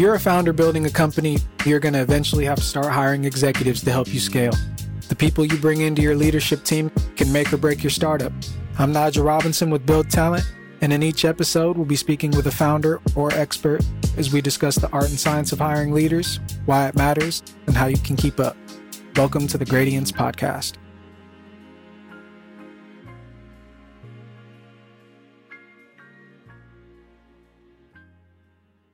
you're a founder building a company, you're going to eventually have to start hiring executives to help you scale. The people you bring into your leadership team can make or break your startup. I'm Nigel Robinson with Build Talent, and in each episode, we'll be speaking with a founder or expert as we discuss the art and science of hiring leaders, why it matters, and how you can keep up. Welcome to the Gradience Podcast.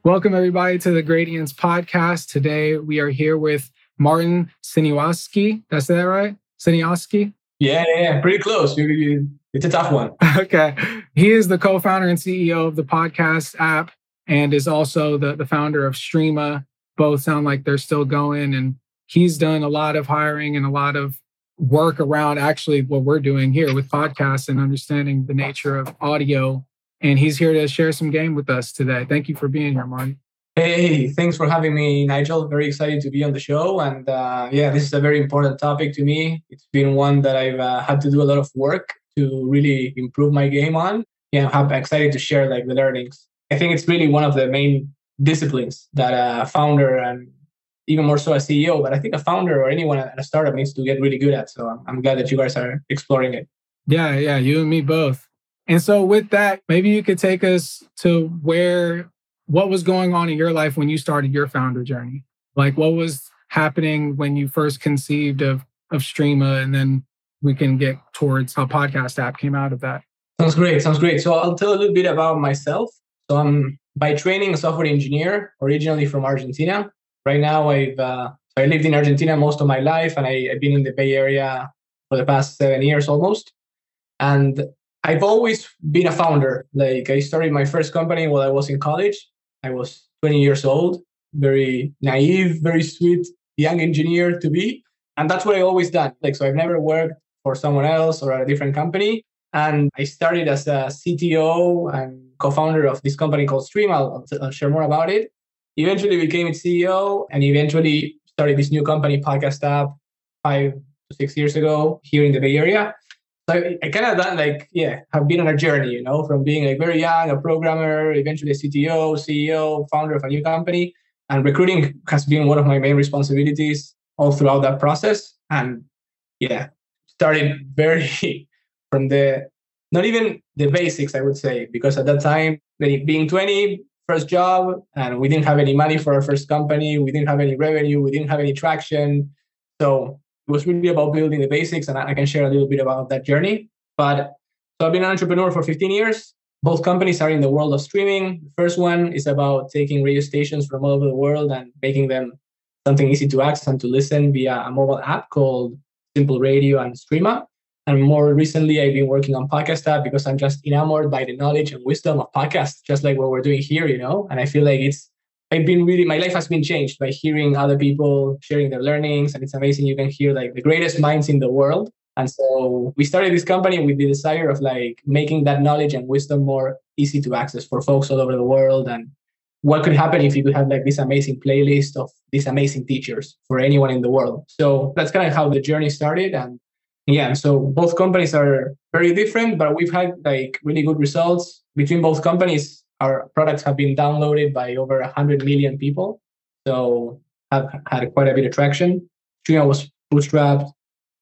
Welcome, everybody, to the Gradience podcast. Today, we are here with Martin Siniawski. That's that right? Siniawski? Yeah, yeah, yeah, pretty close. You, you, it's a tough one. okay. He is the co founder and CEO of the podcast app and is also the, the founder of Streema. Both sound like they're still going. And he's done a lot of hiring and a lot of work around actually what we're doing here with podcasts and understanding the nature of audio and he's here to share some game with us today. Thank you for being here, Marty. Hey, thanks for having me, Nigel. Very excited to be on the show. And uh, yeah, this is a very important topic to me. It's been one that I've uh, had to do a lot of work to really improve my game on. Yeah, I'm excited to share like the learnings. I think it's really one of the main disciplines that a founder and even more so a CEO, but I think a founder or anyone at a startup needs to get really good at. So I'm, I'm glad that you guys are exploring it. Yeah, yeah, you and me both. And so, with that, maybe you could take us to where, what was going on in your life when you started your founder journey? Like, what was happening when you first conceived of of Streema, and then we can get towards how podcast app came out of that. Sounds great. Sounds great. So I'll tell a little bit about myself. So I'm by training a software engineer, originally from Argentina. Right now, I've uh, I lived in Argentina most of my life, and I, I've been in the Bay Area for the past seven years almost. And I've always been a founder. Like I started my first company while I was in college. I was 20 years old, very naive, very sweet young engineer to be. And that's what I always done. Like so I've never worked for someone else or at a different company. And I started as a CTO and co-founder of this company called Stream. I'll, I'll share more about it. Eventually became its CEO and eventually started this new company, Podcast App, five to six years ago here in the Bay Area. So I, kind of like, yeah, have been on a journey, you know, from being like very young, a programmer, eventually a CTO, CEO, founder of a new company. And recruiting has been one of my main responsibilities all throughout that process. And yeah, started very from the not even the basics, I would say, because at that time, being 20, first job, and we didn't have any money for our first company, we didn't have any revenue, we didn't have any traction. So it was really about building the basics, and I can share a little bit about that journey. But so I've been an entrepreneur for 15 years. Both companies are in the world of streaming. The first one is about taking radio stations from all over the world and making them something easy to access and to listen via a mobile app called Simple Radio and Streema. And more recently, I've been working on Podcast App because I'm just enamored by the knowledge and wisdom of podcasts, just like what we're doing here, you know. And I feel like it's I've been really my life has been changed by hearing other people sharing their learnings, and it's amazing. You can hear like the greatest minds in the world. And so we started this company with the desire of like making that knowledge and wisdom more easy to access for folks all over the world. And what could happen if you could have like this amazing playlist of these amazing teachers for anyone in the world? So that's kind of how the journey started. And yeah, so both companies are very different, but we've had like really good results between both companies our products have been downloaded by over 100 million people. So have had quite a bit of traction. Streema was bootstrapped,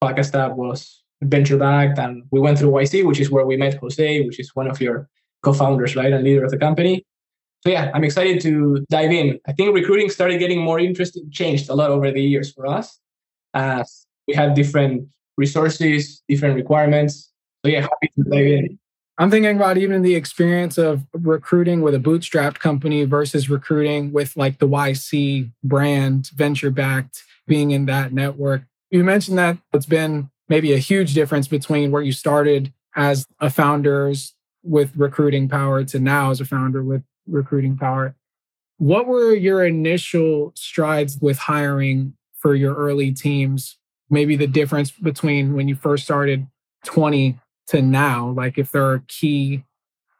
App was venture backed, and we went through YC, which is where we met Jose, which is one of your co-founders, right, and leader of the company. So yeah, I'm excited to dive in. I think recruiting started getting more interesting, changed a lot over the years for us, as we had different resources, different requirements. So yeah, happy to dive in. I'm thinking about even the experience of recruiting with a bootstrapped company versus recruiting with like the YC brand, venture backed, being in that network. You mentioned that it's been maybe a huge difference between where you started as a founders with recruiting power to now as a founder with recruiting power. What were your initial strides with hiring for your early teams? Maybe the difference between when you first started 20 to now like if there are key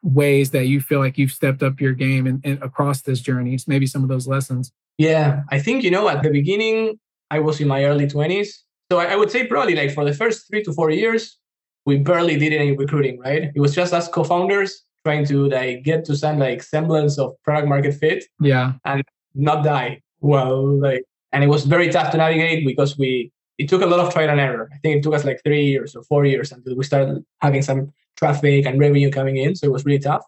ways that you feel like you've stepped up your game and, and across this journey maybe some of those lessons? Yeah i think you know at the beginning i was in my early 20s so I, I would say probably like for the first three to four years we barely did any recruiting right? It was just us co-founders trying to like get to some like semblance of product market fit yeah. and not die. Well, like, and it was very tough to navigate because we it took a lot of trial and error. I think it took us like three years or four years until we started having some traffic and revenue coming in. So it was really tough.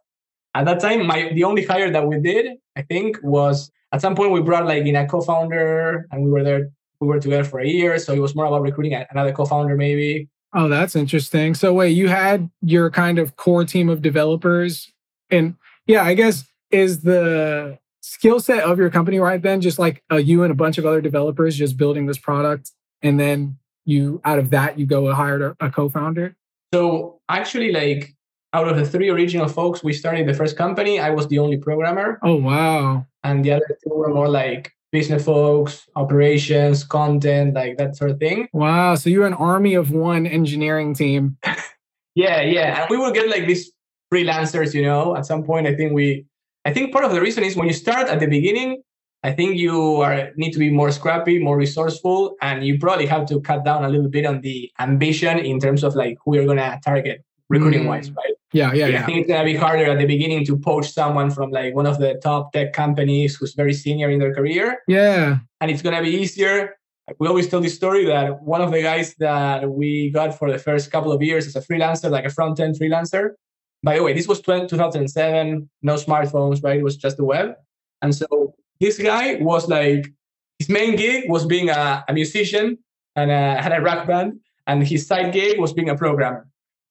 At that time, my the only hire that we did, I think, was at some point we brought like in a co-founder and we were there, we were together for a year. So it was more about recruiting another co-founder maybe. Oh, that's interesting. So wait, you had your kind of core team of developers. And yeah, I guess is the skill set of your company right then just like uh, you and a bunch of other developers just building this product and then you out of that you go hire a, a co-founder? So actually like out of the three original folks we started the first company i was the only programmer. Oh wow. And the other two were more like business folks operations content like that sort of thing. Wow. So you're an army of one engineering team. Yeah yeah. And we will get like these freelancers you know? At some point i think we I think part of the reason is when you start at the beginning, I think you are need to be more scrappy, more resourceful, and you probably have to cut down a little bit on the ambition in terms of like who you're gonna target recruiting mm. wise, right? Yeah, yeah, yeah. I think it's gonna be harder at the beginning to poach someone from like one of the top tech companies who's very senior in their career. Yeah. And it's gonna be easier. We always tell this story that one of the guys that we got for the first couple of years as a freelancer, like a front end freelancer, by the way, this was 2007, no smartphones, right? It was just the web. And so this guy was like, his main gig was being a, a musician and uh, had a rock band, and his side gig was being a programmer.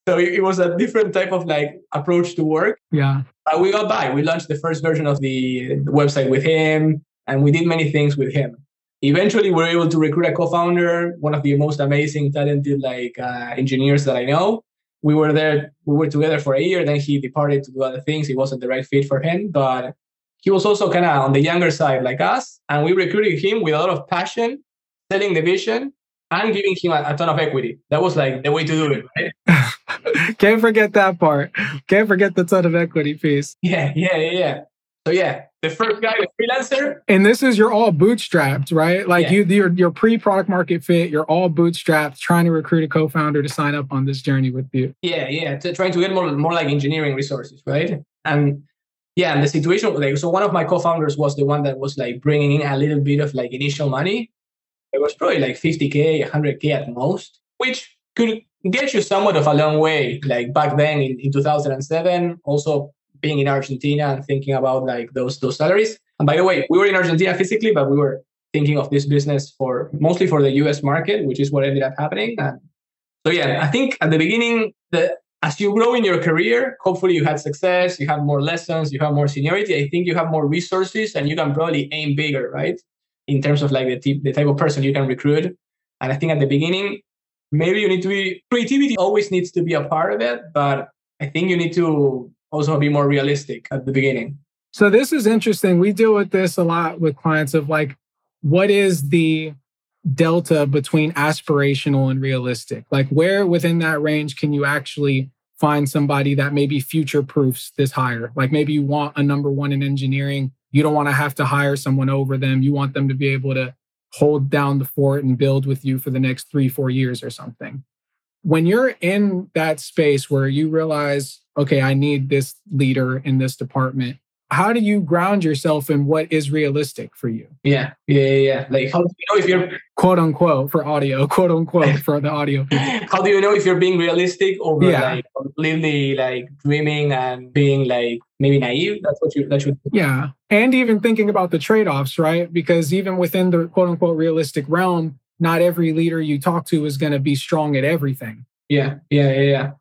So it, it, was a different type of like approach to work. Yeah. But we got by. We launched the first version of the website with him, and we did many things with him. Eventually, we were able to recruit a co-founder, one of the most amazing, talented like uh, engineers that I know we were there, we were together for a year. Then he departed to do other things. It wasn't the right fit for him, but he was also kind of on the younger side like us. And we recruited him with a lot of passion, selling the vision and giving him a, a ton of equity. That was like the way to do it, right? Can't forget that part. Can't forget the ton of equity piece. Yeah, yeah, yeah. So yeah, the first guy, the freelancer. And this is you're all bootstrapped, right? Like yeah. you, you're, you're pre-product market fit. You're all bootstrapped, trying to recruit a co-founder to sign up on this journey with you. Yeah, yeah. To, trying to get more, more like engineering resources, right? And yeah, and the situation like so, one of my co-founders was the one that was like bringing in a little bit of like initial money. It was probably like 50k, 100k at most, which could get you somewhat of a long way. Like back then in, in 2007, also being in Argentina and thinking about like those those salaries. And by the way, we were in Argentina physically, but we were thinking of this business for mostly for the US market, which is what ended up happening. And so yeah, I think at the beginning, the as you grow in your career, hopefully you had success, you have more lessons, you have more seniority. I think you have more resources and you can probably aim bigger, right? In terms of like the, t- the type of person you can recruit. And I think at the beginning, maybe you need to be creativity always needs to be a part of it, but I think you need to also be more realistic at the beginning. So this is interesting. We deal with this a lot with clients of like, what is the delta between aspirational and realistic? Like, where within that range can you actually find somebody that maybe future proofs this hire? Like, maybe you want a number one in engineering. You don't want to have to hire someone over them. You want them to be able to hold down the fort and build with you for the next three, four years or something. When you're in that space where you realize okay, I need this leader in this department. How do you ground yourself in what is realistic for you? Yeah, yeah, yeah. Like, how do you know if you're quote unquote for audio, quote unquote for the audio? how do you know if you're being realistic or yeah. like completely like dreaming and being like maybe naive? That's what you that should. Yeah, and even thinking about the trade offs, right? Because even within the quote unquote realistic realm, not every leader you talk to is going to be strong at everything. Yeah, yeah, yeah, yeah.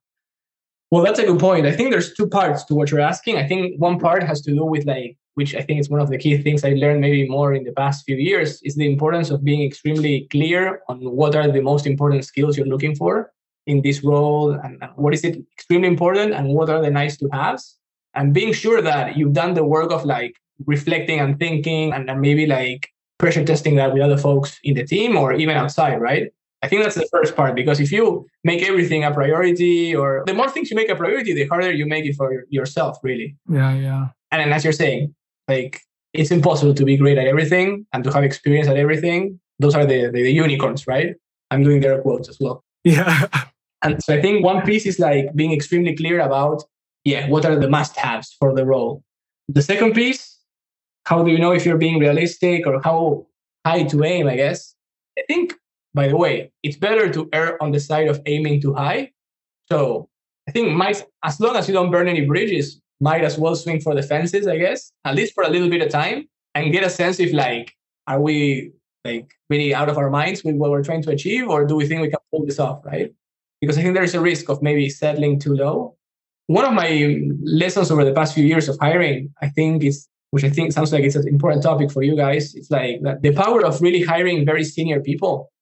Well, that's a good point. I think there's two parts to what you're asking. I think one part has to do with like, which I think is one of the key things I learned maybe more in the past few years, is the importance of being extremely clear on what are the most important skills you're looking for in this role and what is it extremely important and what are the nice to haves. And being sure that you've done the work of like reflecting and thinking and, and maybe like pressure testing that with other folks in the team or even outside, right? I think that's the first part because if you make everything a priority, or the more things you make a priority, the harder you make it for yourself, really. Yeah, yeah. And as you're saying, like it's impossible to be great at everything and to have experience at everything. Those are the, the, the unicorns, right? I'm doing their quotes as well. Yeah. and so I think one piece is like being extremely clear about, yeah, what are the must haves for the role. The second piece how do you know if you're being realistic or how high to aim? I guess. I think, by the way, it's better to err on the side of aiming too high. So I think might, as long as you don't burn any bridges, might as well swing for the fences, I guess, at least for a little bit of time and get a sense if like, are we like really out of our minds with what we're trying to achieve, or do we think we can pull this off, right? Because I think there's a risk of maybe settling too low. One of my lessons over the past few years of hiring, I think is which I think sounds like it's an important topic for you guys. It's like the power of really hiring very senior people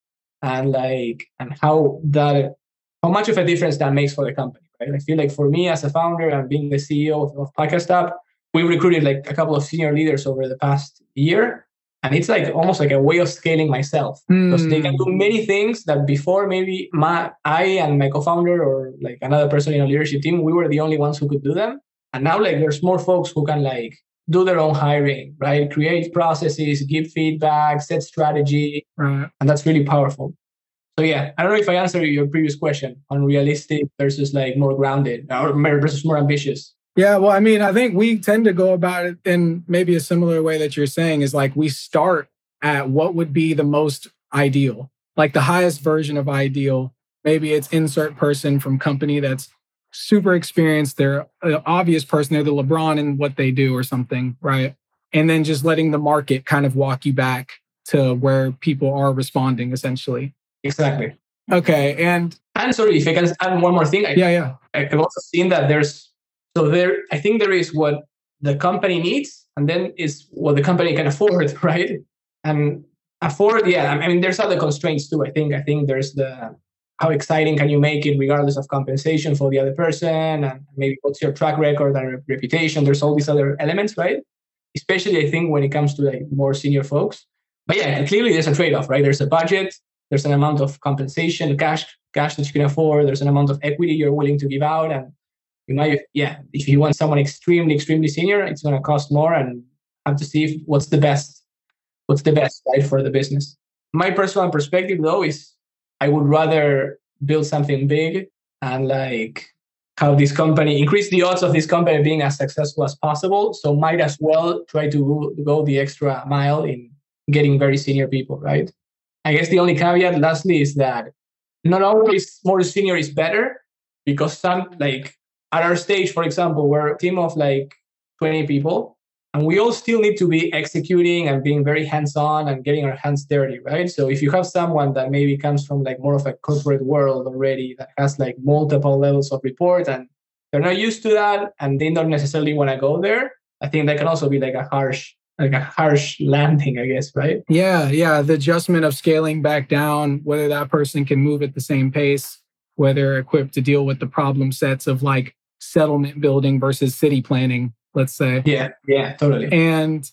and like and how that how much of a difference that makes for the company. Right? I feel like for me as a founder and being the CEO of, of Podcast App, we recruited like a couple of senior leaders over the past year. And it's like almost like a way of scaling myself mm. because they can do many things that before maybe my I and my co-founder or like another person in a leadership team, we were the only ones who could do them. And now like there's more folks who can like do their own hiring, right? Create processes, give feedback, set strategy. Right. And that's really powerful. So yeah, I don't know if I answered your previous question on realistic versus like more grounded or versus more ambitious. Yeah, well, I mean, I think we tend to go about it in maybe a similar way that you're saying is like we start at what would be the most ideal, like the highest version of ideal. Maybe it's insert person from company that's super experienced. They're an obvious person. They're the LeBron in what they do or something, right? And then just letting the market kind of walk you back to where people are responding essentially. Exactly. Okay. And and sorry, if I can add one more thing. I, yeah, yeah. I've also seen that there's so there I think there is what the company needs and then is what the company can afford, right? And afford, yeah. I mean, there's other constraints too. I think. I think there's the how exciting can you make it regardless of compensation for the other person? And maybe what's your track record and reputation? There's all these other elements right? Especially i think when it comes to like more senior folks. But yeah clearly there's a trade-off right? There's a budget there's an amount of compensation cash cash that you can afford there's an amount of equity you're willing to give out. And you might yeah if you want someone extremely extremely senior it's going to cost more and have to see if, what's the best what's the best right for the business. My personal perspective though is I would rather build something big and like have this company increase the odds of this company being as successful as possible. So might as well try to go the extra mile in getting very senior people, right? I guess the only caveat lastly is that not always more senior is better because some like at our stage, for example, we're a team of like 20 people and we all still need to be executing and being very hands-on and getting our hands dirty right? So if you have someone that maybe comes from like more of a corporate world already that has like multiple levels of report and they're not used to that and they don't necessarily want to go there i think that can also be like a harsh like a harsh landing i guess right? Yeah yeah the adjustment of scaling back down whether that person can move at the same pace whether equipped to deal with the problem sets of like settlement building versus city planning let's say. Yeah, yeah, totally. And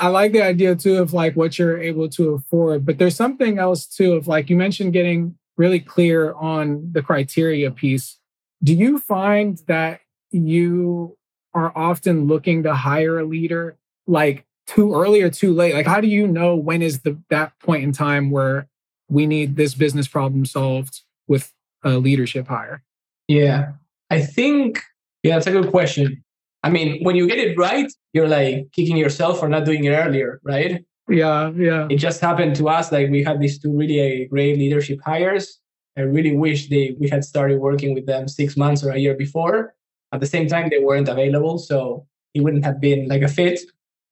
I like the idea too of like what you're able to afford, but there's something else too of like you mentioned getting really clear on the criteria piece. Do you find that you are often looking to hire a leader like too early or too late? Like how do you know when is the that point in time where we need this business problem solved with a leadership hire? Yeah. I think yeah, that's a good question. I mean, when you get it right, you're like kicking yourself for not doing it earlier, right? Yeah, yeah. It just happened to us. Like we had these two really uh, great leadership hires. I really wish they we had started working with them six months or a year before. At the same time, they weren't available, so it wouldn't have been like a fit.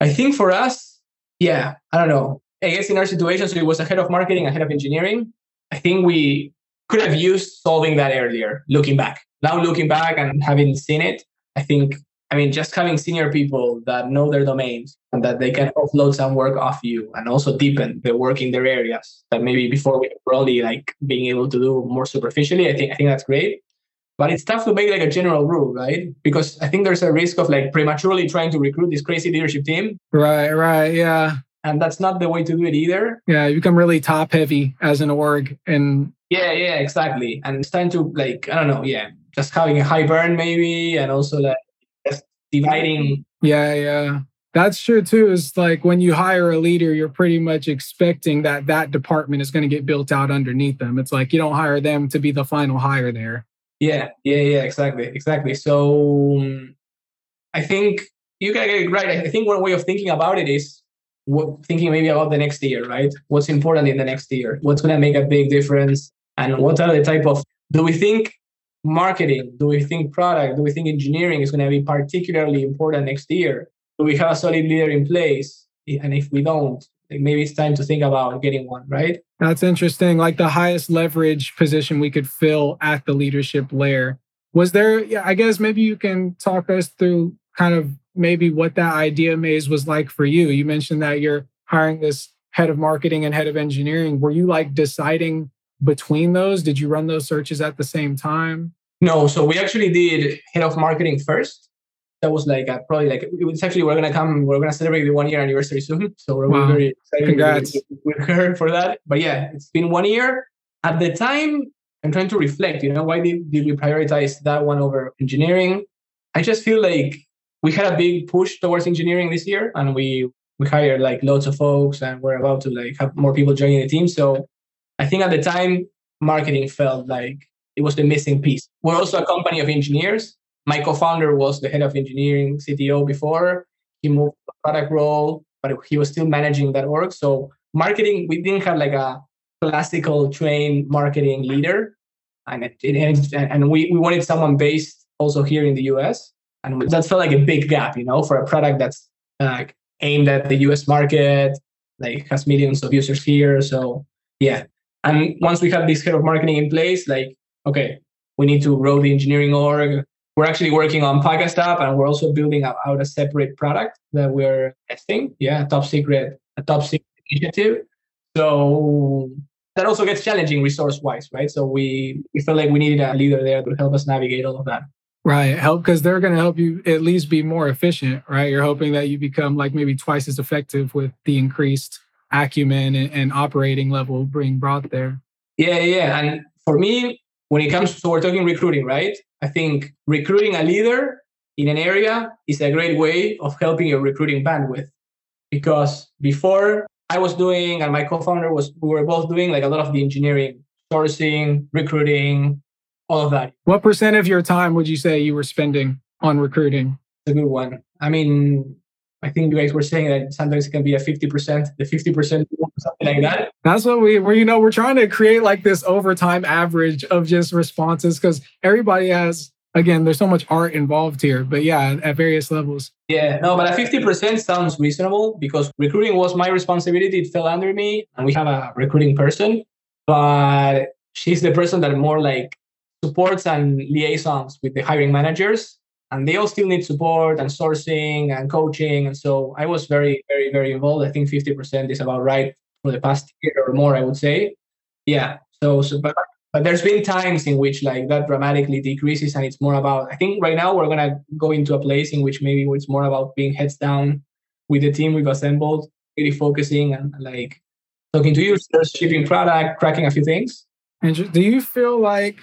I think for us, yeah, I don't know. I guess in our situation, so it was a head of marketing, a head of engineering. I think we could have used solving that earlier, looking back. Now looking back and having seen it, I think I mean, just having senior people that know their domains and that they can offload some work off you and also deepen the work in their areas that maybe before we were only like being able to do more superficially. I think I think that's great. But it's tough to make like a general rule, right? Because I think there's a risk of like prematurely trying to recruit this crazy leadership team. Right, right, yeah. And that's not the way to do it either. Yeah, you become really top heavy as an org and Yeah, yeah, exactly. And it's time to like, I don't know, yeah, just having a high burn maybe and also like dividing. Yeah, yeah. That's true too. Is like when you hire a leader, you're pretty much expecting that that department is going to get built out underneath them. It's like you don't hire them to be the final hire there. Yeah, yeah, yeah, exactly, exactly. So um, I think you got it right. I think one way of thinking about it is what, thinking maybe about the next year, right? What's important in the next year? What's going to make a big difference? And what are the type of, do we think marketing? Do we think product? Do we think engineering is going to be particularly important next year? Do we have a solid leader in place? And if we don't, like maybe it's time to think about getting one, right? That's interesting. Like the highest leverage position we could fill at the leadership layer. Was there, I guess maybe you can talk us through kind of maybe what that idea maze was like for you. You mentioned that you're hiring this head of marketing and head of engineering. Were you like deciding between those? Did you run those searches at the same time? No. So we actually did head of marketing first. That was like a, probably like it was actually we're gonna come we're gonna celebrate the one year anniversary soon. So we're wow. very excited Congrats. with, with her for that. But yeah, it's been one year. At the time, I'm trying to reflect. You know, why did, did we prioritize that one over engineering? I just feel like we had a big push towards engineering this year and we we hired like lots of folks and we're about to like have more people joining the team so i think at the time marketing felt like it was the missing piece. We're also a company of engineers. My co-founder was the head of engineering cto before. He moved to product role but he was still managing that org. So marketing we didn't have like a classical trained marketing leader. And, it, it, and we, we wanted someone based also here in the us and that felt like a big gap, you know, for a product that's like aimed at the US market, like has millions of users here. So yeah. And once we have this head of marketing in place, like, okay, we need to grow the engineering org. We're actually working on podcast app and we're also building out a separate product that we're testing. Yeah, top secret, a top secret initiative. So that also gets challenging resource wise, right? So we, we felt like we needed a leader there to help us navigate all of that. Right. Help because they're going to help you at least be more efficient, right? You're hoping that you become like maybe twice as effective with the increased acumen and, and operating level being brought there. Yeah, yeah. And for me, when it comes to, so we're talking recruiting, right? I think recruiting a leader in an area is a great way of helping your recruiting bandwidth. Because before I was doing, and my co founder was, we were both doing like a lot of the engineering, sourcing, recruiting, all of that. What percent of your time would you say you were spending on recruiting? It's a good one. I mean, I think you guys were saying that sometimes it can be a 50%, the 50%, something like that. That's what we, we you know, we're trying to create like this overtime average of just responses because everybody has, again, there's so much art involved here, but yeah, at various levels. Yeah, no, but a 50% sounds reasonable because recruiting was my responsibility. It fell under me and we have a recruiting person, but she's the person that more like supports and liaisons with the hiring managers and they all still need support and sourcing and coaching. And so i was very very very involved. I think 50% is about right for the past year or more i would say. Yeah so, so but, but there's been times in which like that dramatically decreases and it's more about i think right now we're going to go into a place in which maybe it's more about being heads down with the team we've assembled really focusing and like talking to users shipping product cracking a few things. And do you feel like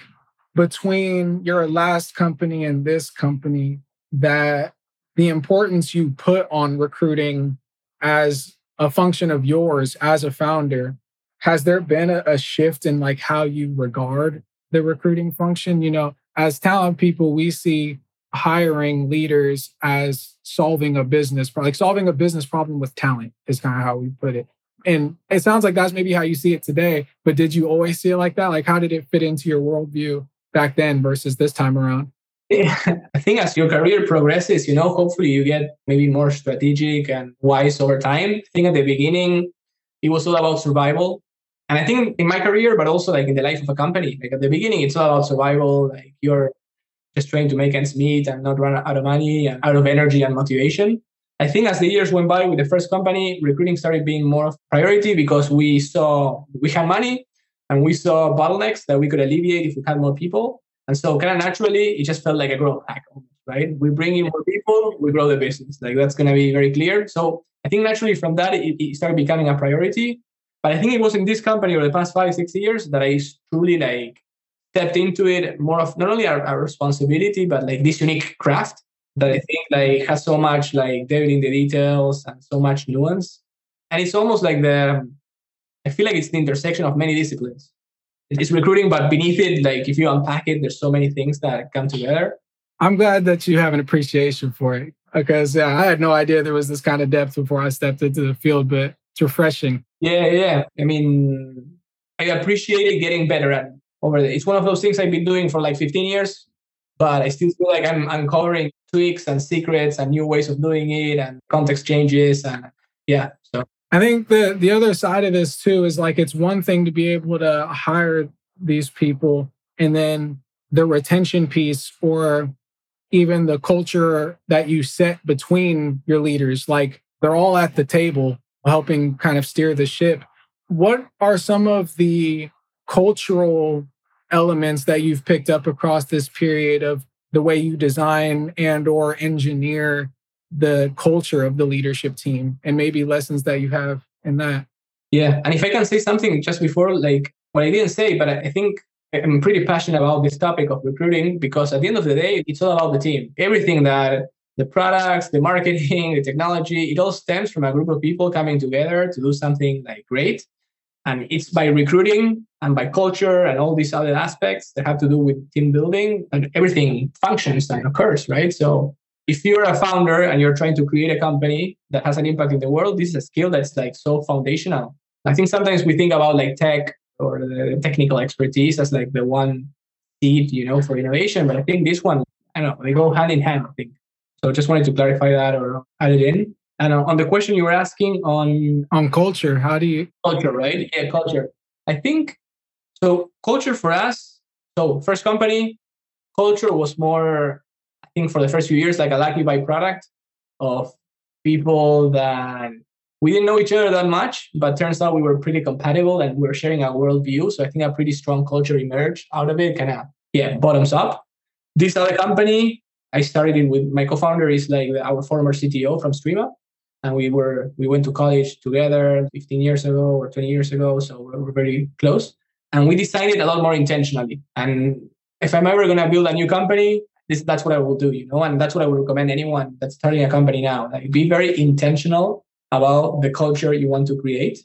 between your last company and this company that the importance you put on recruiting as a function of yours as a founder has there been a, a, shift in like how you regard the recruiting function? You know as talent people we see hiring leaders as solving a business problem, like solving a business problem with talent is kind of how we put it. And it sounds like that's maybe how you see it today but did you always see it like that? Like how did it fit into your worldview back then versus this time around? I think as your career progresses, you know, hopefully you get maybe more strategic and wise over time. I think at the beginning, it was all about survival. And I think in my career, but also like in the life of a company, like at the beginning, it's all about survival. Like you're just trying to make ends meet and not run out of money and out of energy and motivation. I think as the years went by with the first company, recruiting started being more of priority because we saw we had money and we saw bottlenecks that we could alleviate if we had more people. And so kind of naturally, it just felt like a growth hack, right? We bring in more people, we grow the business. Like that's going to be very clear. So I think naturally from that, it, it started becoming a priority. But I think it was in this company over the past five, six years that I truly like stepped into it more of not only our, our responsibility, but like this unique craft that I think like has so much like devil in the details and so much nuance. And it's almost like the I feel like it's the intersection of many disciplines. It's recruiting, but beneath it, like if you unpack it, there's so many things that come together. I'm glad that you have an appreciation for it. Because yeah, I had no idea there was this kind of depth before I stepped into the field, but it's refreshing. Yeah, yeah. I mean, I appreciated getting better at over there. It's one of those things I've been doing for like 15 years, but I still feel like I'm uncovering tweaks and secrets and new ways of doing it and context changes and yeah. So I think the the other side of this too is like it's one thing to be able to hire these people and then the retention piece or even the culture that you set between your leaders like they're all at the table helping kind of steer the ship. What are some of the cultural elements that you've picked up across this period of the way you design and or engineer the culture of the leadership team and maybe lessons that you have in that. Yeah and if i can say something just before like what i didn't say but i think i'm pretty passionate about this topic of recruiting because at the end of the day it's all about the team. Everything that the products the marketing the technology it all stems from a group of people coming together to do something like great. And it's by recruiting and by culture and all these other aspects that have to do with team building and everything functions and occurs right? So if you're a founder and you're trying to create a company that has an impact in the world this is a skill that's like so foundational i think sometimes we think about like tech or the technical expertise as like the one seed you know for innovation but i think this one i don't know they go hand in hand i think so just wanted to clarify that or add it in and uh, on the question you were asking on on culture, how do you culture, right? Yeah, culture. I think so. Culture for us. So first company, culture was more. Think for the first few years, like a lucky byproduct of people that we didn't know each other that much, but turns out we were pretty compatible and we were sharing a worldview. So I think a pretty strong culture emerged out of it, kind of yeah, bottoms up. This other company, I started it with my co-founder is like our former CTO from Streema and we were we went to college together 15 years ago or 20 years ago so we're very close and we decided a lot more intentionally and if i'm ever going to build a new company this that's what i will do you know and that's what i would recommend anyone that's starting a company now. Like be very intentional about the culture you want to create.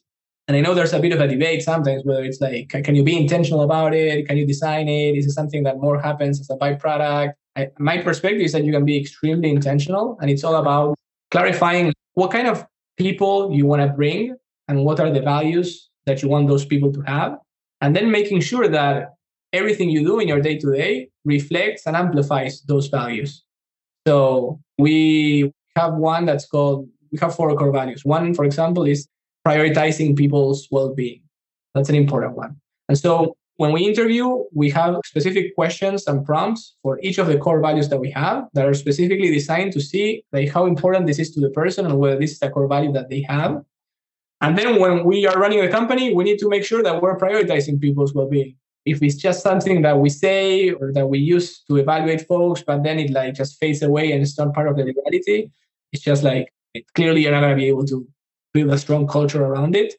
And i know there's a bit of a debate sometimes whether it's like can you be intentional about it? Can you design it? Is it something that more happens as a byproduct? I, my perspective is that you can be extremely intentional and it's all about clarifying what kind of people you want to bring and what are the values that you want those people to have and then making sure that everything you do in your day to day reflects and amplifies those values so we have one that's called we have four core values one for example is prioritizing people's well-being that's an important one and so when we interview, we have specific questions and prompts for each of the core values that we have that are specifically designed to see like how important this is to the person and whether this is a core value that they have. And then when we are running the company, we need to make sure that we're prioritizing people's well-being. If it's just something that we say or that we use to evaluate folks, but then it like just fades away and it's not part of the reality, it's just like clearly you're not going to be able to build a strong culture around it.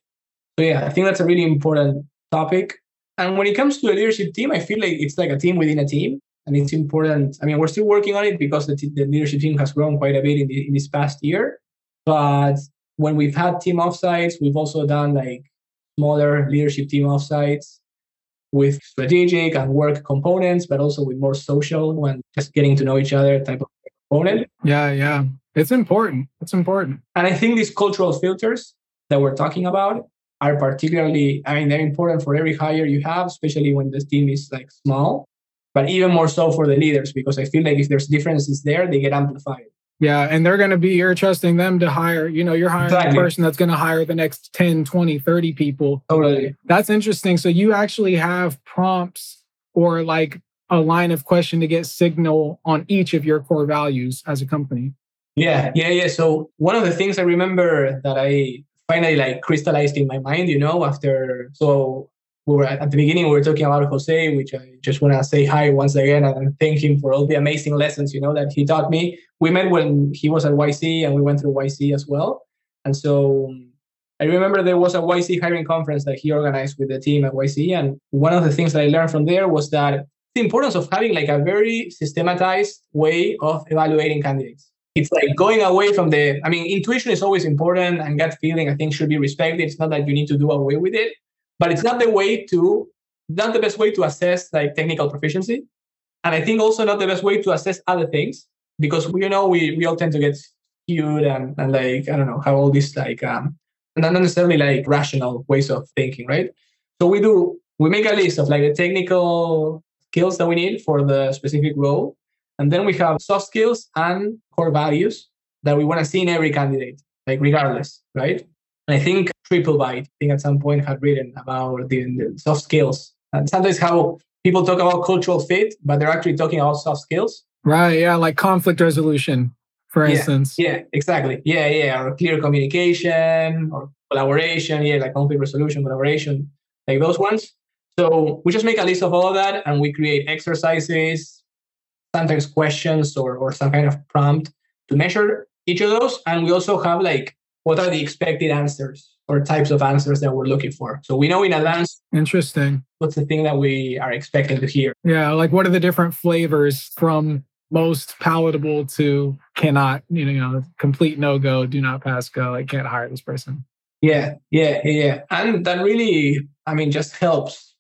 So yeah, I think that's a really important topic and when it comes to a leadership team, I feel like it's like a team within a team. And it's important. I mean, we're still working on it because the, t- the leadership team has grown quite a bit in, the, in this past year. But when we've had team offsites, we've also done like smaller leadership team offsites with strategic and work components, but also with more social when just getting to know each other type of component. Yeah, yeah. It's important. It's important. And I think these cultural filters that we're talking about are particularly, I mean, they're important for every hire you have, especially when the team is like small, but even more so for the leaders, because I feel like if there's differences there, they get amplified. Yeah. And they're going to be, you're trusting them to hire, you know, you're hiring exactly. a person that's going to hire the next 10, 20, 30 people. Totally. That's interesting. So you actually have prompts or like a line of question to get signal on each of your core values as a company. Yeah, yeah, yeah. So one of the things I remember that I finally like crystallized in my mind, you know, after so we were at the beginning we were talking about Jose, which I just want to say hi once again and thank him for all the amazing lessons, you know, that he taught me. We met when he was at YC and we went through YC as well. And so I remember there was a YC hiring conference that he organized with the team at YC. And one of the things that I learned from there was that the importance of having like a very systematized way of evaluating candidates it's like going away from the i mean intuition is always important and gut feeling i think should be respected it's not that you need to do away with it but it's not the way to not the best way to assess like technical proficiency and i think also not the best way to assess other things because you know we we all tend to get skewed and, and like I don't know how all these like um not necessarily like rational ways of thinking, right? So we do we make a list of like the technical skills that we need for the specific role, and then we have soft skills and core values that we want to see in every candidate, like regardless, right? And I think Triplebyte, I think at some point had written about the, the soft skills. And sometimes how people talk about cultural fit, but they're actually talking about soft skills. Right. Yeah. Like conflict resolution, for yeah, instance. Yeah, exactly. Yeah, yeah. Or clear communication or collaboration. Yeah, like conflict resolution, collaboration, like those ones. So we just make a list of all of that and we create exercises, sometimes questions or, or some kind of prompt to measure each of those. And we also have like what are the expected answers or types of answers that we're looking for. So we know in advance. Interesting. What's the thing that we are expecting to hear? Yeah, like what are the different flavors from most palatable to cannot, you know, complete no go, do not pass go, I can't hire this person. Yeah, yeah, yeah. And that really, I mean, just helps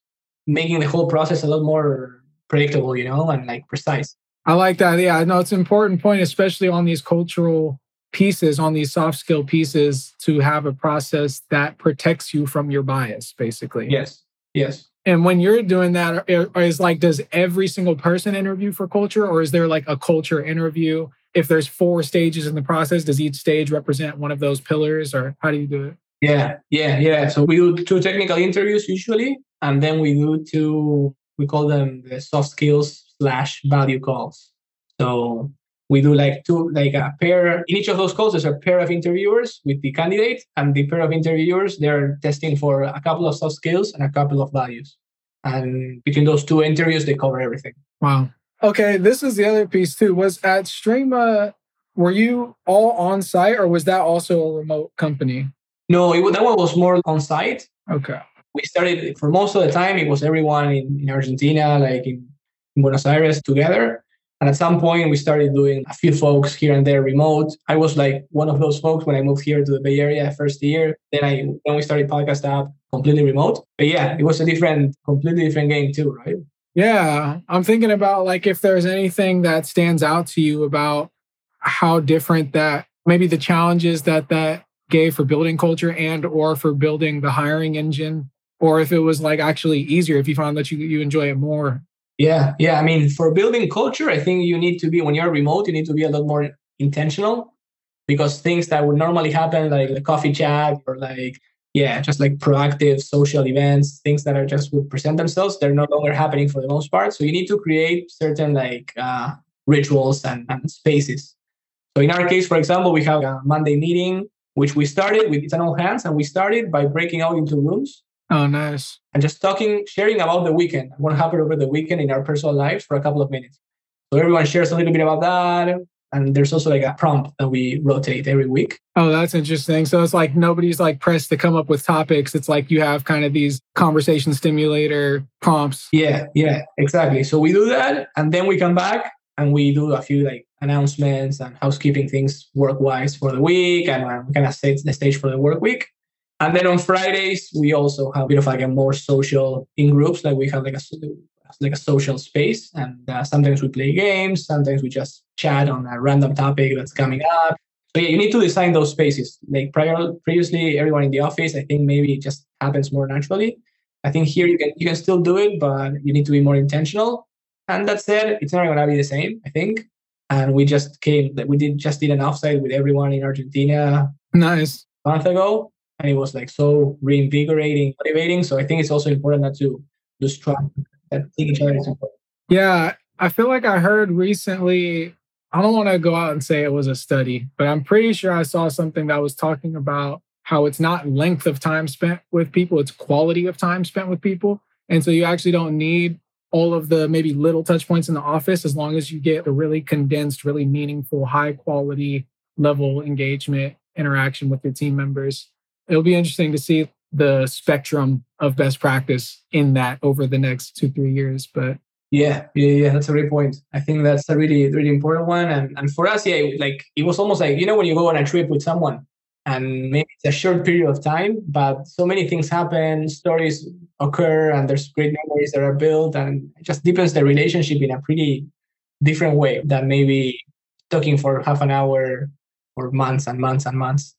making the whole process a lot more predictable, you know, and like precise. I like that. Yeah, no, it's an important point, especially on these cultural pieces on these soft skill pieces to have a process that protects you from your bias basically. Yes yes. And when you're doing that is like does every single person interview for culture or is there like a culture interview? If there's four stages in the process does each stage represent one of those pillars or how do you do it? Yeah yeah yeah. So we do two technical interviews usually and then we do two we call them the soft skills slash value calls. So we do like two like a pair in each of those calls there's a pair of interviewers with the candidate and the pair of interviewers they're testing for a couple of soft skills and a couple of values. And between those two interviews they cover everything. Wow. Okay this is the other piece too. Was at Streema were you all on site or was that also a remote company? No it, that one was more on site. Okay. We started for most of the time it was everyone in, in argentina like in, in buenos aires together and at some point, we started doing a few folks here and there remote. I was like one of those folks when I moved here to the Bay Area first year. Then I when we started podcast app completely remote. But yeah, it was a different, completely different game too, right? Yeah, I'm thinking about like if there's anything that stands out to you about how different that maybe the challenges that that gave for building culture and or for building the hiring engine or if it was like actually easier if you found that you you enjoy it more yeah, yeah. I mean, for building culture, I think you need to be when you're remote, you need to be a lot more intentional because things that would normally happen, like the coffee chat or like yeah, just like proactive social events, things that are just would present themselves, they're no longer happening for the most part. So you need to create certain like uh, rituals and, and spaces. So in our case, for example, we have a Monday meeting, which we started with an all hands, and we started by breaking out into rooms Oh, nice. And just talking, sharing about the weekend, what happened over the weekend in our personal lives for a couple of minutes. So everyone shares a little bit about that. And there's also like a prompt that we rotate every week. Oh, that's interesting. So it's like nobody's like pressed to come up with topics. It's like you have kind of these conversation stimulator prompts. Yeah, yeah, exactly. So we do that and then we come back and we do a few like announcements and housekeeping things work wise for the week and we kind of set the stage for the work week. And then on Fridays, we also have a bit of like a more social in groups, like we have like a like a social space, and uh, sometimes we play games, sometimes we just chat on a random topic that's coming up. So yeah, you need to design those spaces. Like prior, previously, everyone in the office, I think maybe it just happens more naturally. I think here you can you can still do it, but you need to be more intentional. And that said, it's not going to be the same. I think. And we just came that we did just did an offsite with everyone in Argentina. Nice. A month ago, and it was like so reinvigorating, motivating. So I think it's also important not to lose track that each other is important. Yeah, I feel like I heard recently. I don't want to go out and say it was a study, but I'm pretty sure I saw something that was talking about how it's not length of time spent with people, it's quality of time spent with people. And so you actually don't need all of the maybe little touch points in the office as long as you get a really condensed, really meaningful, high quality level engagement interaction with your team members it'll be interesting to see the spectrum of best practice in that over the next two three years but yeah yeah yeah that's a great point i think that's a really really important one and and for us yeah like it was almost like you know when you go on a trip with someone and maybe it's a short period of time but so many things happen stories occur and there's great memories that are built and it just deepens the relationship in a pretty different way than maybe talking for half an hour for months and months and months.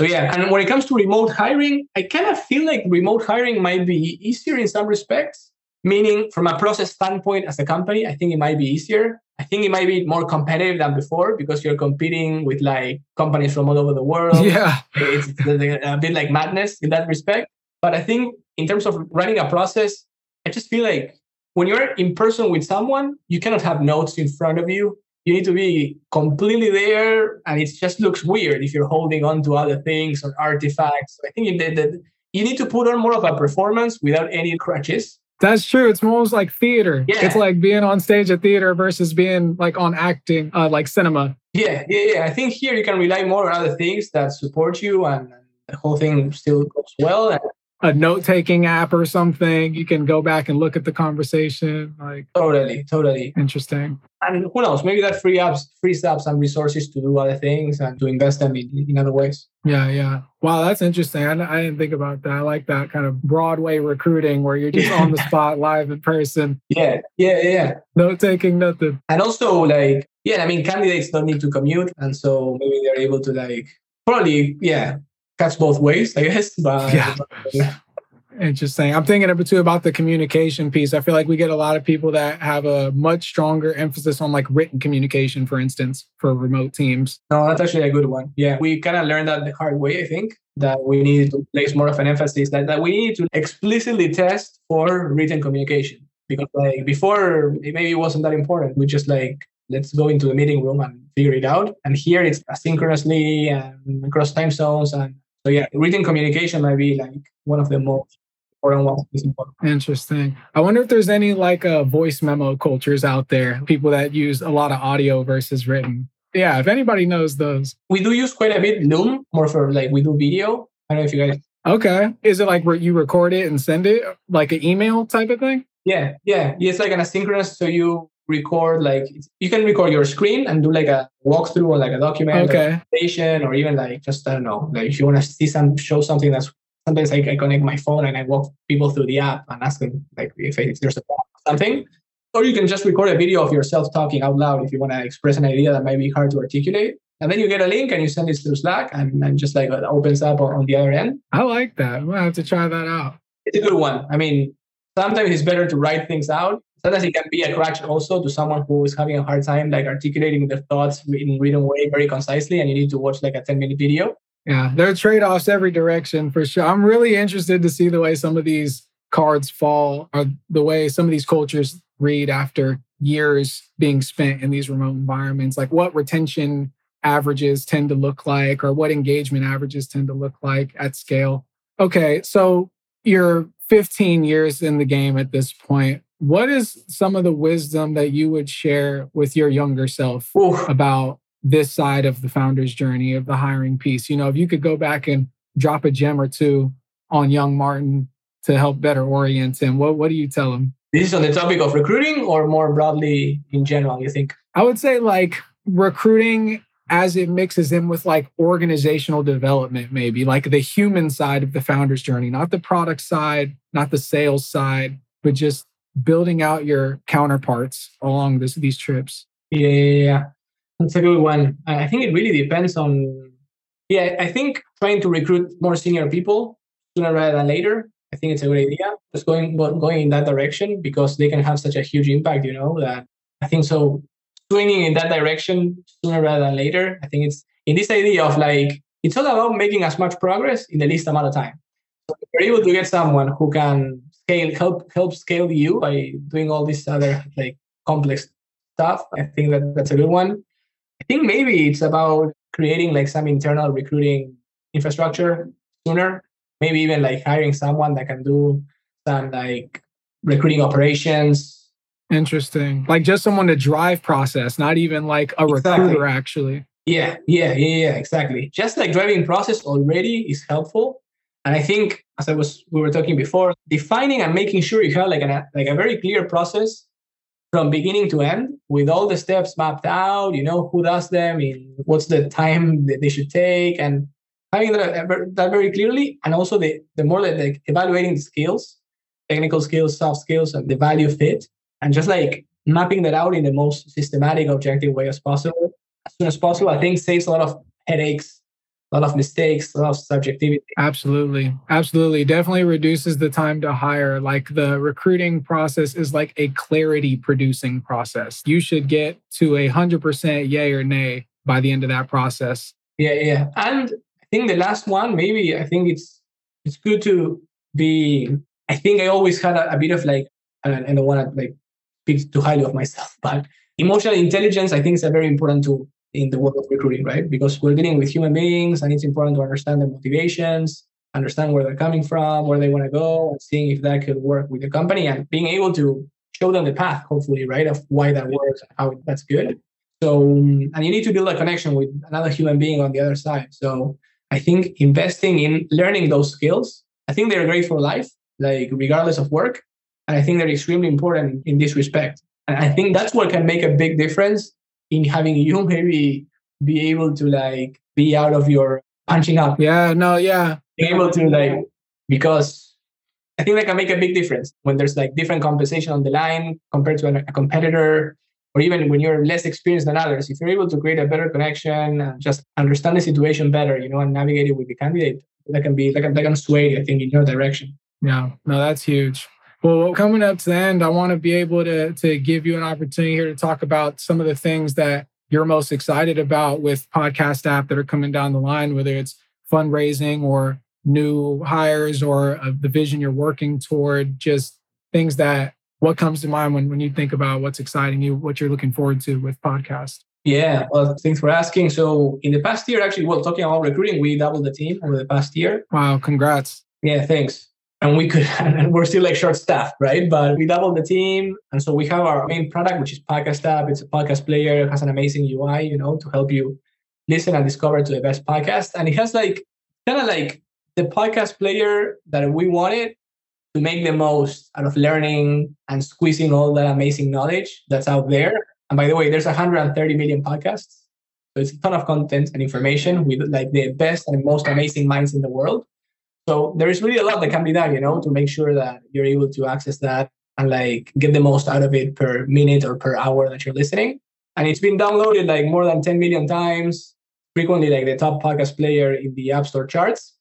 So yeah, and when it comes to remote hiring, I kind of feel like remote hiring might be easier in some respects. Meaning, from a process standpoint, as a company, I think it might be easier. I think it might be more competitive than before because you're competing with like companies from all over the world. Yeah, it's a bit like madness in that respect. But I think in terms of running a process, I just feel like when you're in person with someone, you cannot have notes in front of you you need to be completely there and it just looks weird if you're holding on to other things or artifacts i think that you need to put on more of a performance without any crutches that's true. It's almost like theater. Yeah. It's like being on stage at theater versus being like on acting, uh, like cinema. Yeah, yeah, yeah. I think here you can rely more on other things that support you, and the whole thing still goes well. And a note-taking app or something. You can go back and look at the conversation. Like totally, totally interesting. And who knows? Maybe that free apps frees up some resources to do other things and to invest them in, in other ways. Yeah, yeah. Wow, that's interesting. I, I didn't think about that. I like that kind of Broadway recruiting where you're just on the spot, live in person. Yeah, yeah, yeah. Note taking, nothing. And also, like, yeah, I mean, candidates don't need to commute, and so maybe they're able to like probably, yeah, cuts both ways, I guess. But yeah. Interesting. I'm thinking about too about the communication piece. I feel like we get a lot of people that have a much stronger emphasis on like written communication, for instance, for remote teams. No, that's actually a good one. Yeah, we kind of learned that the hard way. I think that we need to place more of an emphasis that, that we need to explicitly test for written communication because like before it maybe wasn't that important. We just like let's go into the meeting room and figure it out. And here it's asynchronously and across time zones. And so, yeah, written communication might be like one of the most important ones. Interesting. I wonder if there's any like uh, voice memo cultures out there, people that use a lot of audio versus written. Yeah, if anybody knows those. We do use quite a bit Loom, more for like we do video. I don't know if you guys. Okay. Is it like where you record it and send it like an email type of thing? Yeah, yeah. It's like an asynchronous. So you record like you can record your screen and do like a walkthrough or like a document okay. or, or even like just I don't know like if you want to see some show something that's sometimes I, I connect my phone and I walk people through the app and ask them like if, if there's a something or you can just record a video of yourself talking out loud if you want to express an idea that might be hard to articulate and then you get a link and you send it through Slack and, and just like it opens up on, on the other end. I like that. Gonna have to try that out. It's a good one. I mean, sometimes it's better to write things out sometimes it can be a crutch also to someone who is having a hard time like articulating their thoughts in written way very concisely and you need to watch like a 10 minute video. Yeah there are trade-offs every direction for sure. I'm really interested to see the way some of these cards fall or the way some of these cultures read after years being spent in these remote environments like what retention averages tend to look like or what engagement averages tend to look like at scale. Okay so you're 15 years in the game at this point what is some of the wisdom that you would share with your younger self Oof. about this side of the founder's journey of the hiring piece? You know, if you could go back and drop a gem or two on young Martin to help better orient him, what, what do you tell him? This is on the topic of recruiting or more broadly in general, you think? I would say like recruiting as it mixes in with like organizational development, maybe like the human side of the founder's journey, not the product side, not the sales side, but just building out your counterparts along this, these trips? Yeah, yeah, yeah. That's a good one. I think it really depends on. Yeah, I think trying to recruit more senior people sooner rather than later. I think it's a good idea. Just going going in that direction because they can have such a huge impact. You know that I think so. Swinging in that direction sooner rather than later. I think it's in this idea of like it's all about making as much progress in the least amount of time. So if you're able to get someone who can scale help help scale you by doing all this other like complex stuff. I think that that's a good one. I think maybe it's about creating like some internal recruiting infrastructure sooner. Maybe even like hiring someone that can do some like recruiting operations. Interesting. Like just someone to drive process, not even like a exactly. recruiter actually. Yeah, yeah, yeah, yeah, exactly. Just like driving process already is helpful. And I think, as I was we were talking before, defining and making sure you have like a like a very clear process from beginning to end with all the steps mapped out. You know who does them, in what's the time that they should take, and having that, that very clearly. And also the the more that like evaluating the skills, technical skills, soft skills, and the value fit, and just like mapping that out in the most systematic, objective way as possible. as soon as possible, I think saves a lot of headaches, a lot of mistakes, a lot of subjectivity. Absolutely. Absolutely. Definitely reduces the time to hire. Like the recruiting process is like a clarity producing process. You should get to a 100% yay or nay by the end of that process. Yeah, yeah. And I think the last one, maybe I think it's it's good to be. I think I always had a, a bit of like, I don't, I don't want to like speak too highly of myself, but emotional intelligence I think is a very important tool in the world of recruiting, right? Because we're dealing with human beings, and it's important to understand their motivations, understand where they're coming from, where they want to go, and seeing if that could work with the company, and being able to show them the path, hopefully, right, of why that works and how that's good. So, and you need to build a connection with another human being on the other side. So, I think investing in learning those skills, I think they're great for life, like regardless of work. And I think they're extremely important in this respect. And I think that's what can make a big difference in having you maybe be able to like be out of your punching up. Yeah, no, yeah. Being able to like because I think that can make a big difference when there's like different compensation on the line compared to a competitor or even when you're less experienced than others, if you're able to create a better connection and just understand the situation better, you know, and navigate it with the candidate, that can be that can, that can sway, I think, in your direction. Yeah, no, that's huge. Well, coming up to the end, I want to be able to to give you an opportunity here to talk about some of the things that you're most excited about with podcast app that are coming down the line, whether it's fundraising or new hires or uh, the vision you're working toward, just things that what comes to mind when, when you think about what's exciting you, what you're looking forward to with podcast? Yeah, well, thanks for asking. So, in the past year, actually, well, talking about recruiting, we doubled the team over the past year. Wow, congrats. Yeah, thanks. And we could, and we're still like short staffed, right? But we doubled the team. And so we have our main product, which is Podcast App. It's a podcast player, it has an amazing UI, you know, to help you listen and discover to the best podcast. And it has like, kind of like the podcast player that we wanted to make the most out of learning and squeezing all that amazing knowledge that's out there. And by the way, there's 130 million podcasts. So it's a ton of content and information with like the best and most amazing minds in the world. So there is really a lot that can be done, you know, to make sure that you're able to access that and like get the most out of it per minute or per hour that you're listening. And it's been downloaded like more than 10 million times, frequently like the top podcast player in the App Store charts.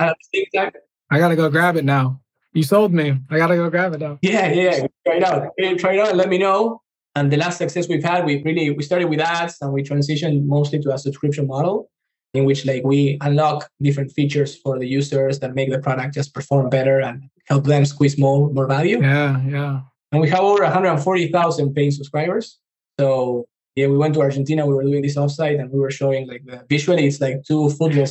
And at the same time, I gotta go grab it now. You sold me. I gotta go grab it now. Yeah, yeah. Try it out. Try it out and let me know. And the last success we've had, we really we started with ads and we transitioned mostly to a subscription model in which like we unlock different features for the users that make the product just perform better and help them squeeze more more value. Yeah, yeah. And we have over 140,000 paying subscribers. So yeah, we went to Argentina. We were doing this offsite, and we were showing like the visually, it's like two football,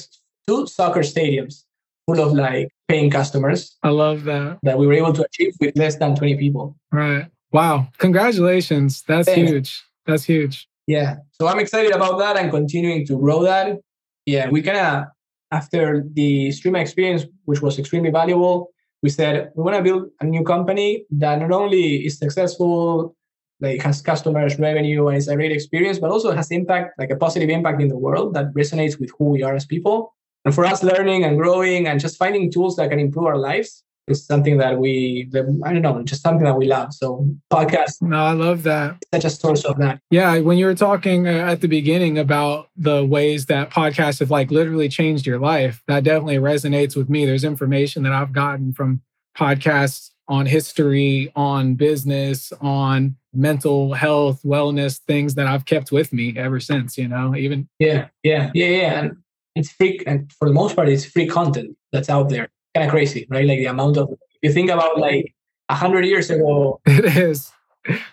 two soccer stadiums full of like paying customers. I love that. That we were able to achieve with less than 20 people. Right. Wow. Congratulations. That's Thanks. huge. That's huge. Yeah. So I'm excited about that and continuing to grow that. Yeah. We kind of, after the Streema experience, which was extremely valuable, we said we want to build a new company that not only is successful, like has customers, revenue, and it's a great experience, but also has impact, like a positive impact in the world that resonates with who we are as people. And for us, learning and growing and just finding tools that can improve our lives is something that we, I don't know, just something that we love. So podcast. No, I love that. Such a source of that. Yeah. When you were talking uh, at the beginning about the ways that podcasts have like literally changed your life, that definitely resonates with me. There's information that I've gotten from podcasts on history, on business, on mental health, wellness, things that I've kept with me ever since, you know, even. Yeah. Yeah. Yeah. Yeah. And it's free and for the most part it's free content that's out there kind of crazy right? Like the amount of you think about like a hundred years ago. It is.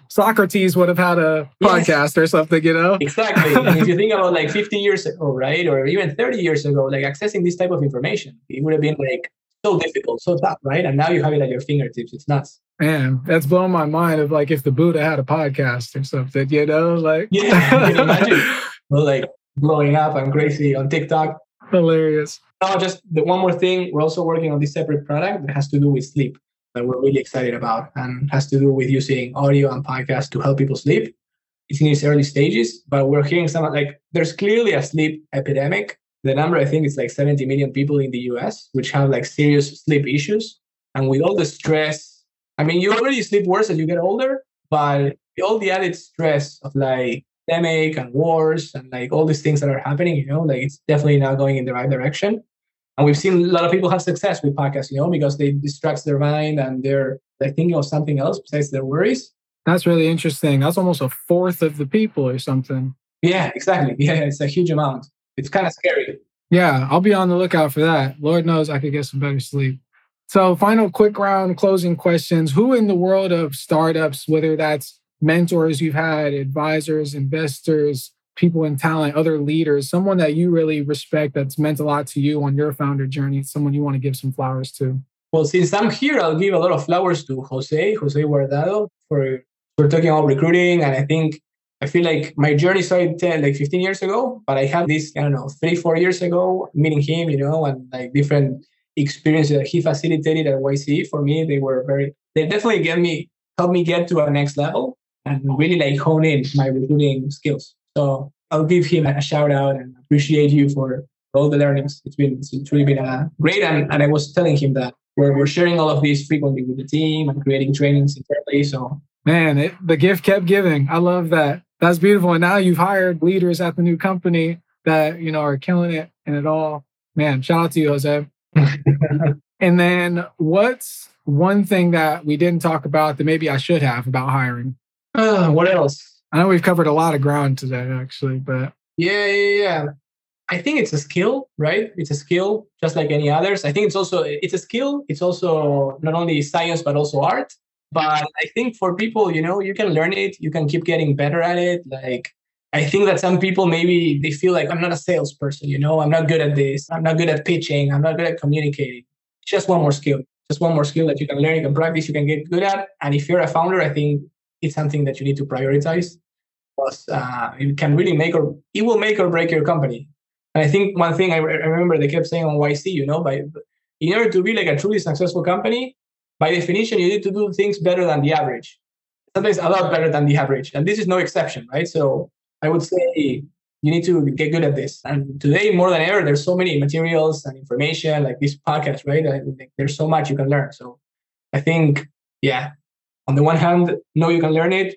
Socrates would have had a yes. podcast or something you know? Exactly. If you think about like 50 years ago right? Or even 30 years ago like accessing this type of information it would have been like so difficult so tough right? And now you have it at your fingertips. It's nuts. Man, that's blowing my mind of like if the Buddha had a podcast or something, you know, like yeah, can imagine? well, like blowing up and crazy on TikTok. Hilarious. Now, just the one more thing, we're also working on this separate product that has to do with sleep that we're really excited about and has to do with using audio and podcasts to help people sleep. It's in its early stages, but we're hearing some like there's clearly a sleep epidemic. The number I think is like 70 million people in the US which have like serious sleep issues. And with all the stress, I mean, you already sleep worse as you get older, but all the added stress of like pandemic and wars and like all these things that are happening, you know, like it's definitely not going in the right direction. And we've seen a lot of people have success with podcasts, you know, because they distract their mind and they're like thinking of something else besides their worries. That's really interesting. That's almost a fourth of the people or something. Yeah, exactly. Yeah, it's a huge amount. It's kind of scary. Yeah, I'll be on the lookout for that. Lord knows I could get some better sleep. So, final quick round closing questions. Who in the world of startups, whether that's mentors you've had, advisors, investors, people in talent, other leaders, someone that you really respect that's meant a lot to you on your founder journey, someone you want to give some flowers to? Well, since I'm here, I'll give a lot of flowers to Jose, Jose Guardado, for for talking about recruiting. And I think I feel like my journey started 10, like 15 years ago, but I had this, I don't know, three, four years ago, meeting him, you know, and like different experiences that he facilitated at YC. For me, they were very, they definitely get me, helped me get to a next level and really like hone in my recruiting skills. So I'll give him a shout out and appreciate you for all the learnings. It's been it's really been uh, great. And, and I was telling him that we're, we're sharing all of these frequently with the team and creating trainings internally. So man, it, the gift kept giving. I love that. That's beautiful. And now you've hired leaders at the new company that you know are killing it and it all. Man, shout out to you, Jose. and then what's one thing that we didn't talk about that maybe I should have about hiring? Uh, what else? I know we've covered a lot of ground today, actually, but yeah, yeah, yeah. I think it's a skill, right? It's a skill, just like any others. I think it's also it's a skill. It's also not only science but also art. But I think for people, you know, you can learn it. You can keep getting better at it. Like I think that some people maybe they feel like I'm not a salesperson. You know, I'm not good at this. I'm not good at pitching. I'm not good at communicating. Just one more skill. Just one more skill that you can learn, you can practice, you can get good at. And if you're a founder, I think it's something that you need to prioritize because uh, it can really make or it will make or break your company. And I think one thing I, re- I remember they kept saying on YC, you know, by in order to be like a truly successful company, by definition, you need to do things better than the average. Sometimes a lot better than the average, and this is no exception, right? So I would say you need to get good at this. And today, more than ever, there's so many materials and information, like this podcast, right? there's so much you can learn. So I think, yeah, on the one hand, know you can learn it.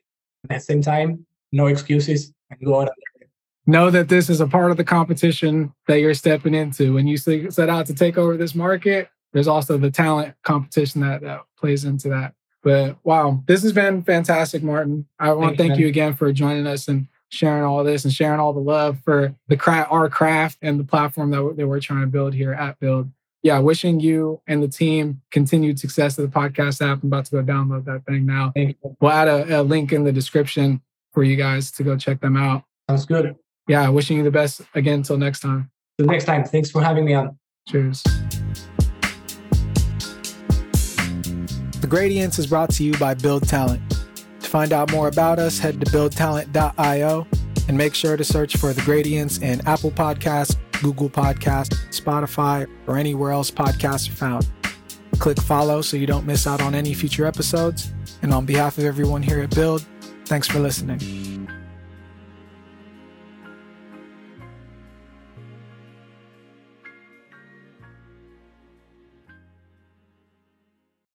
At the same time, no excuses and go out and learn it. Know that this is a part of the competition that you're stepping into. When you set out to take over this market, there's also the talent competition that, that plays into that. But wow, this has been fantastic, Martin. I want to thank you again for joining us and sharing all this and sharing all the love for the craft, our craft and the platform that, that we're trying to build here at Build yeah, wishing you and the team continued success of the podcast app. I'm about to go download that thing now. We'll add a, a, link in the description for you guys to go check them out. Sounds good. Yeah, wishing you the best again until next time. Till next time. Thanks for having me on. Cheers. The Gradience is brought to you by Build Talent. To find out more about us, head to buildtalent.io and make sure to search for The Gradience in Apple Podcasts Google Podcast, Spotify, or anywhere else podcasts are found. Click follow so you don't miss out on any future episodes. And on behalf of everyone here at Build, thanks for listening.